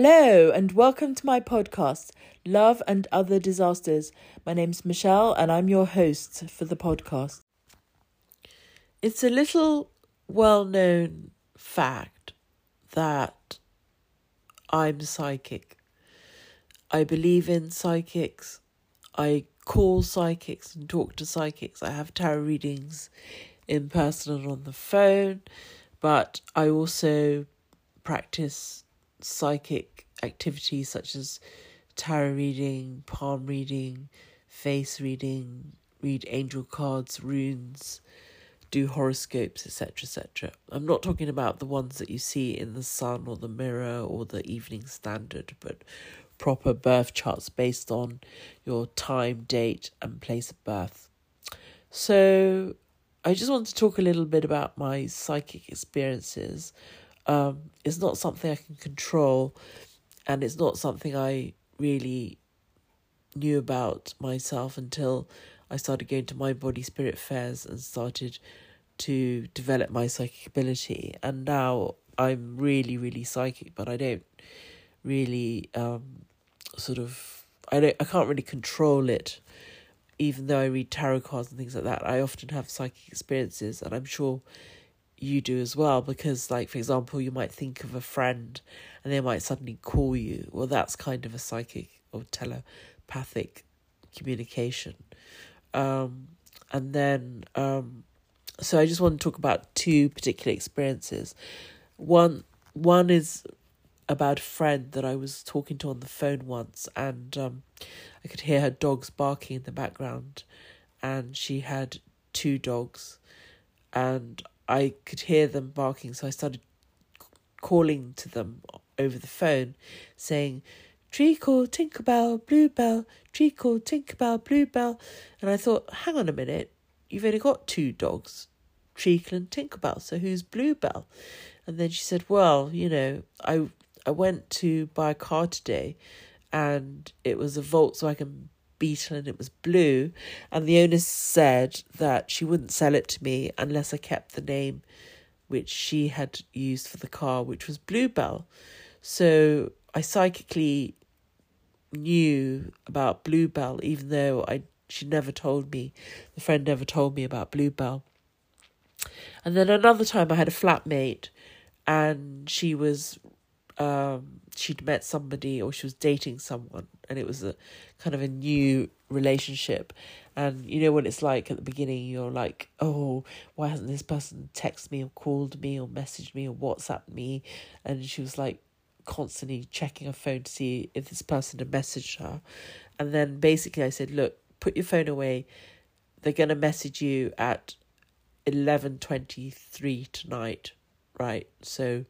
Hello, and welcome to my podcast, Love and Other Disasters. My name's Michelle, and I'm your host for the podcast. It's a little well known fact that I'm psychic. I believe in psychics. I call psychics and talk to psychics. I have tarot readings in person and on the phone, but I also practice psychic activities such as tarot reading, palm reading, face reading, read angel cards, runes, do horoscopes, etc. etc. I'm not talking about the ones that you see in the sun or the mirror or the evening standard, but proper birth charts based on your time, date, and place of birth. So, I just want to talk a little bit about my psychic experiences. Um, it's not something I can control, and it's not something I really knew about myself until I started going to mind body spirit fairs and started to develop my psychic ability. And now I'm really, really psychic, but I don't really um, sort of I don't I can't really control it. Even though I read tarot cards and things like that, I often have psychic experiences, and I'm sure you do as well. Because, like for example, you might think of a friend, and they might suddenly call you. Well, that's kind of a psychic or telepathic communication. Um, and then, um, so I just want to talk about two particular experiences. One one is about a friend that I was talking to on the phone once, and um, I could hear her dogs barking in the background, and she had two dogs, and I could hear them barking, so I started calling to them over the phone, saying, Treacle, Tinkerbell, Bluebell, Treacle, Tinkerbell, Bluebell. And I thought, hang on a minute, you've only got two dogs, Treacle and Tinkerbell, so who's Bluebell? And then she said, well, you know, I I went to buy a car today and it was a Volkswagen Beetle and it was blue. And the owner said that she wouldn't sell it to me unless I kept the name which she had used for the car, which was Bluebell. So I psychically knew about Bluebell, even though I she never told me, the friend never told me about Bluebell. And then another time I had a flatmate and she was um, she'd met somebody or she was dating someone and it was a kind of a new relationship. And you know what it's like at the beginning you're like oh why hasn't this person texted me or called me or messaged me or whatsapped me? And she was like constantly checking her phone to see if this person had messaged her. And then basically i said look put your phone away. They're going to message you at 11.23 tonight right so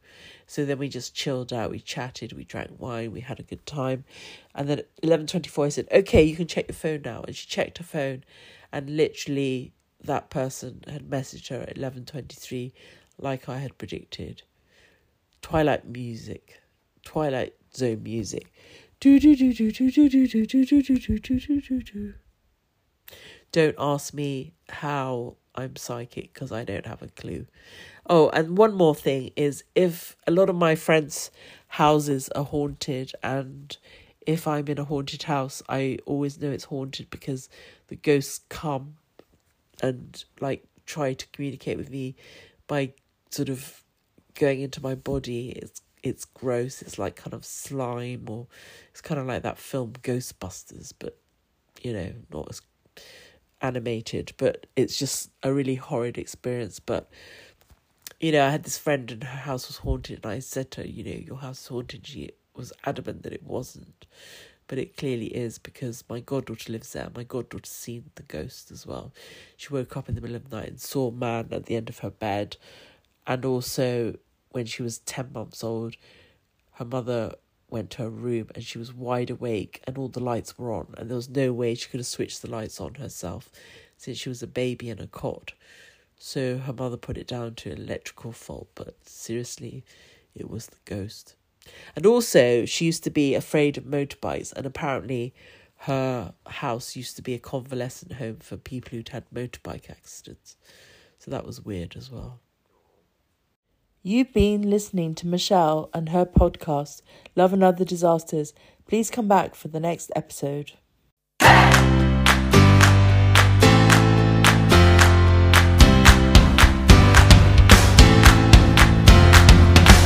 so then we just chilled out we chatted we drank wine we had a good time and then 11.24 i said okay you can check your phone now and she checked her phone and literally that person had messaged her at 11.23 like i had predicted twilight music twilight zone music do do do do do do do do do do do do do do don't ask me how I'm psychic because I don't have a clue. Oh, and one more thing is if a lot of my friends' houses are haunted and if I'm in a haunted house, I always know it's haunted because the ghosts come and like try to communicate with me by sort of going into my body. It's it's gross. It's like kind of slime or it's kind of like that film Ghostbusters, but you know, not as animated, but it's just a really horrid experience. But you know, I had this friend and her house was haunted, and I said to her, you know, your house is haunted. She was adamant that it wasn't, but it clearly is because my goddaughter lives there. My goddaughter's seen the ghost as well. She woke up in the middle of the night and saw a man at the end of her bed, and also when she was ten months old, her mother went to her room and she was wide awake and all the lights were on and there was no way she could have switched the lights on herself since she was a baby in a cot. So her mother put it down to an electrical fault, but seriously, it was the ghost. And also, she used to be afraid of motorbikes, and apparently, her house used to be a convalescent home for people who'd had motorbike accidents. So that was weird as well. You've been listening to Michelle and her podcast, Love and Other Disasters. Please come back for the next episode.